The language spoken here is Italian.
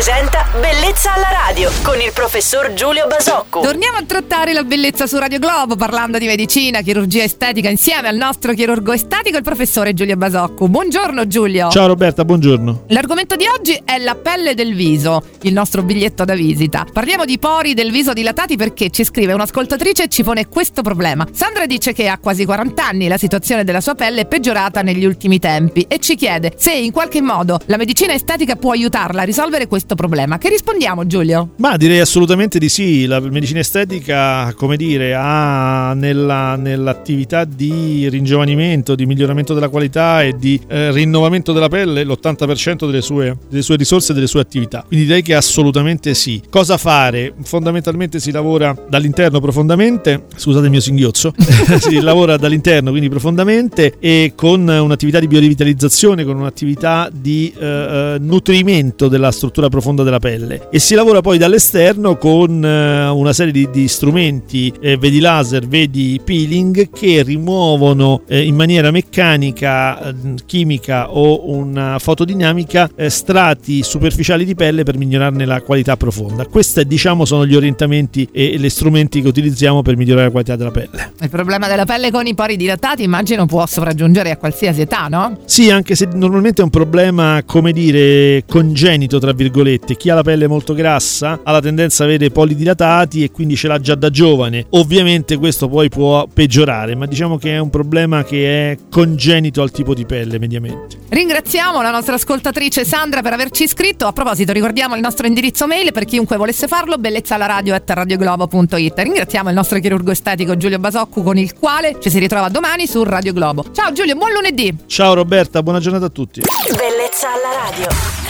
presenta Bellezza alla radio con il professor Giulio Basocco. Torniamo a trattare la bellezza su Radio Globo parlando di medicina, chirurgia estetica insieme al nostro chirurgo estetico, il professore Giulio Basocco. Buongiorno Giulio. Ciao Roberta, buongiorno. L'argomento di oggi è la pelle del viso, il nostro biglietto da visita. Parliamo di pori del viso dilatati perché ci scrive un'ascoltatrice e ci pone questo problema. Sandra dice che ha quasi 40 anni e la situazione della sua pelle è peggiorata negli ultimi tempi e ci chiede se in qualche modo la medicina estetica può aiutarla a risolvere questo problema. Che rispondiamo Giulio? Ma direi assolutamente di sì. La medicina estetica, come dire, ha nella, nell'attività di ringiovanimento, di miglioramento della qualità e di eh, rinnovamento della pelle l'80% delle sue, delle sue risorse e delle sue attività. Quindi direi che assolutamente sì. Cosa fare? Fondamentalmente si lavora dall'interno profondamente, scusate il mio singhiozzo, si lavora dall'interno quindi profondamente e con un'attività di biorivitalizzazione, con un'attività di eh, eh nutrimento della struttura profonda della pelle e si lavora poi dall'esterno con eh, una serie di, di strumenti, eh, vedi laser, vedi peeling che rimuovono eh, in maniera meccanica, eh, chimica o una fotodinamica strati superficiali di pelle per migliorarne la qualità profonda. Questi diciamo sono gli orientamenti e gli strumenti che utilizziamo per migliorare la qualità della pelle. Il problema della pelle con i pori dilatati immagino può sopraggiungere a qualsiasi età, no? Sì, anche se normalmente è un problema, come dire, congenito, tra virgolette. Chi ha la pelle molto grassa ha la tendenza a avere poli dilatati e quindi ce l'ha già da giovane. Ovviamente questo poi può peggiorare, ma diciamo che è un problema che è congenito al tipo di pelle mediamente. Ringraziamo la nostra ascoltatrice Sandra per averci iscritto. A proposito, ricordiamo il nostro indirizzo mail per chiunque volesse farlo, bellezzalaradio.radioglobo.it. Ringraziamo il nostro chirurgo estetico Giulio Basoccu con il quale ci si ritrova domani su Radio Globo. Ciao Giulio, buon lunedì. Ciao Roberta, buona giornata a tutti. Bellezza alla radio.